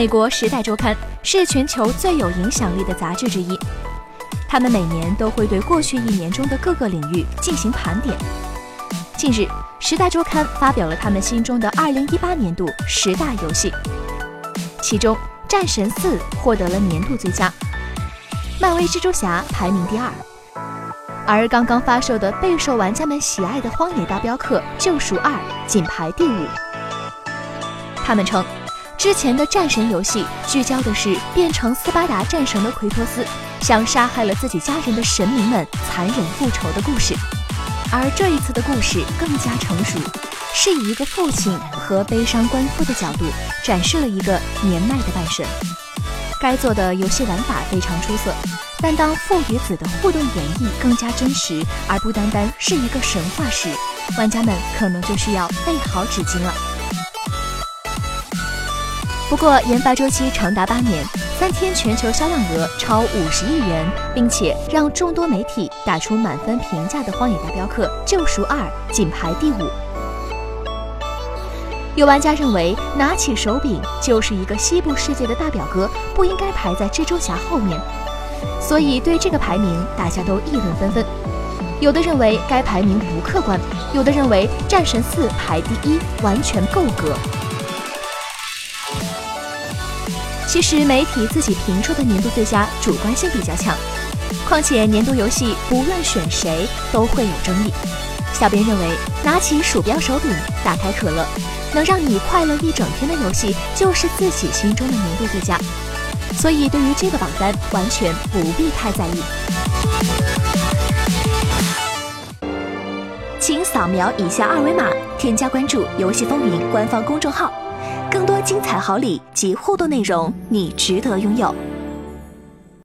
美国《时代周刊》是全球最有影响力的杂志之一，他们每年都会对过去一年中的各个领域进行盘点。近日，《时代周刊》发表了他们心中的2018年度十大游戏，其中《战神4》获得了年度最佳，漫威蜘蛛侠排名第二，而刚刚发售的备受玩家们喜爱的《荒野大镖客：救赎2》仅排第五。他们称。之前的战神游戏聚焦的是变成斯巴达战神的奎托斯向杀害了自己家人的神明们残忍复仇的故事，而这一次的故事更加成熟，是以一个父亲和悲伤官夫的角度展示了一个年迈的半神。该做的游戏玩法非常出色，但当父与子的互动演绎更加真实，而不单单是一个神话时，玩家们可能就需要备好纸巾了。不过，研发周期长达八年，三天全球销量额超五十亿元，并且让众多媒体打出满分评价的《荒野大镖客：救赎二》仅排第五。有玩家认为，拿起手柄就是一个西部世界的大表哥，不应该排在蜘蛛侠后面，所以对这个排名大家都议论纷纷。有的认为该排名不客观，有的认为《战神四》排第一完全够格。其实媒体自己评出的年度最佳主观性比较强，况且年度游戏不论选谁都会有争议。小编认为，拿起鼠标手柄，打开可乐，能让你快乐一整天的游戏，就是自己心中的年度最佳。所以对于这个榜单，完全不必太在意。请扫描以下二维码，添加关注“游戏风云”官方公众号。更多精彩好礼及互动内容，你值得拥有。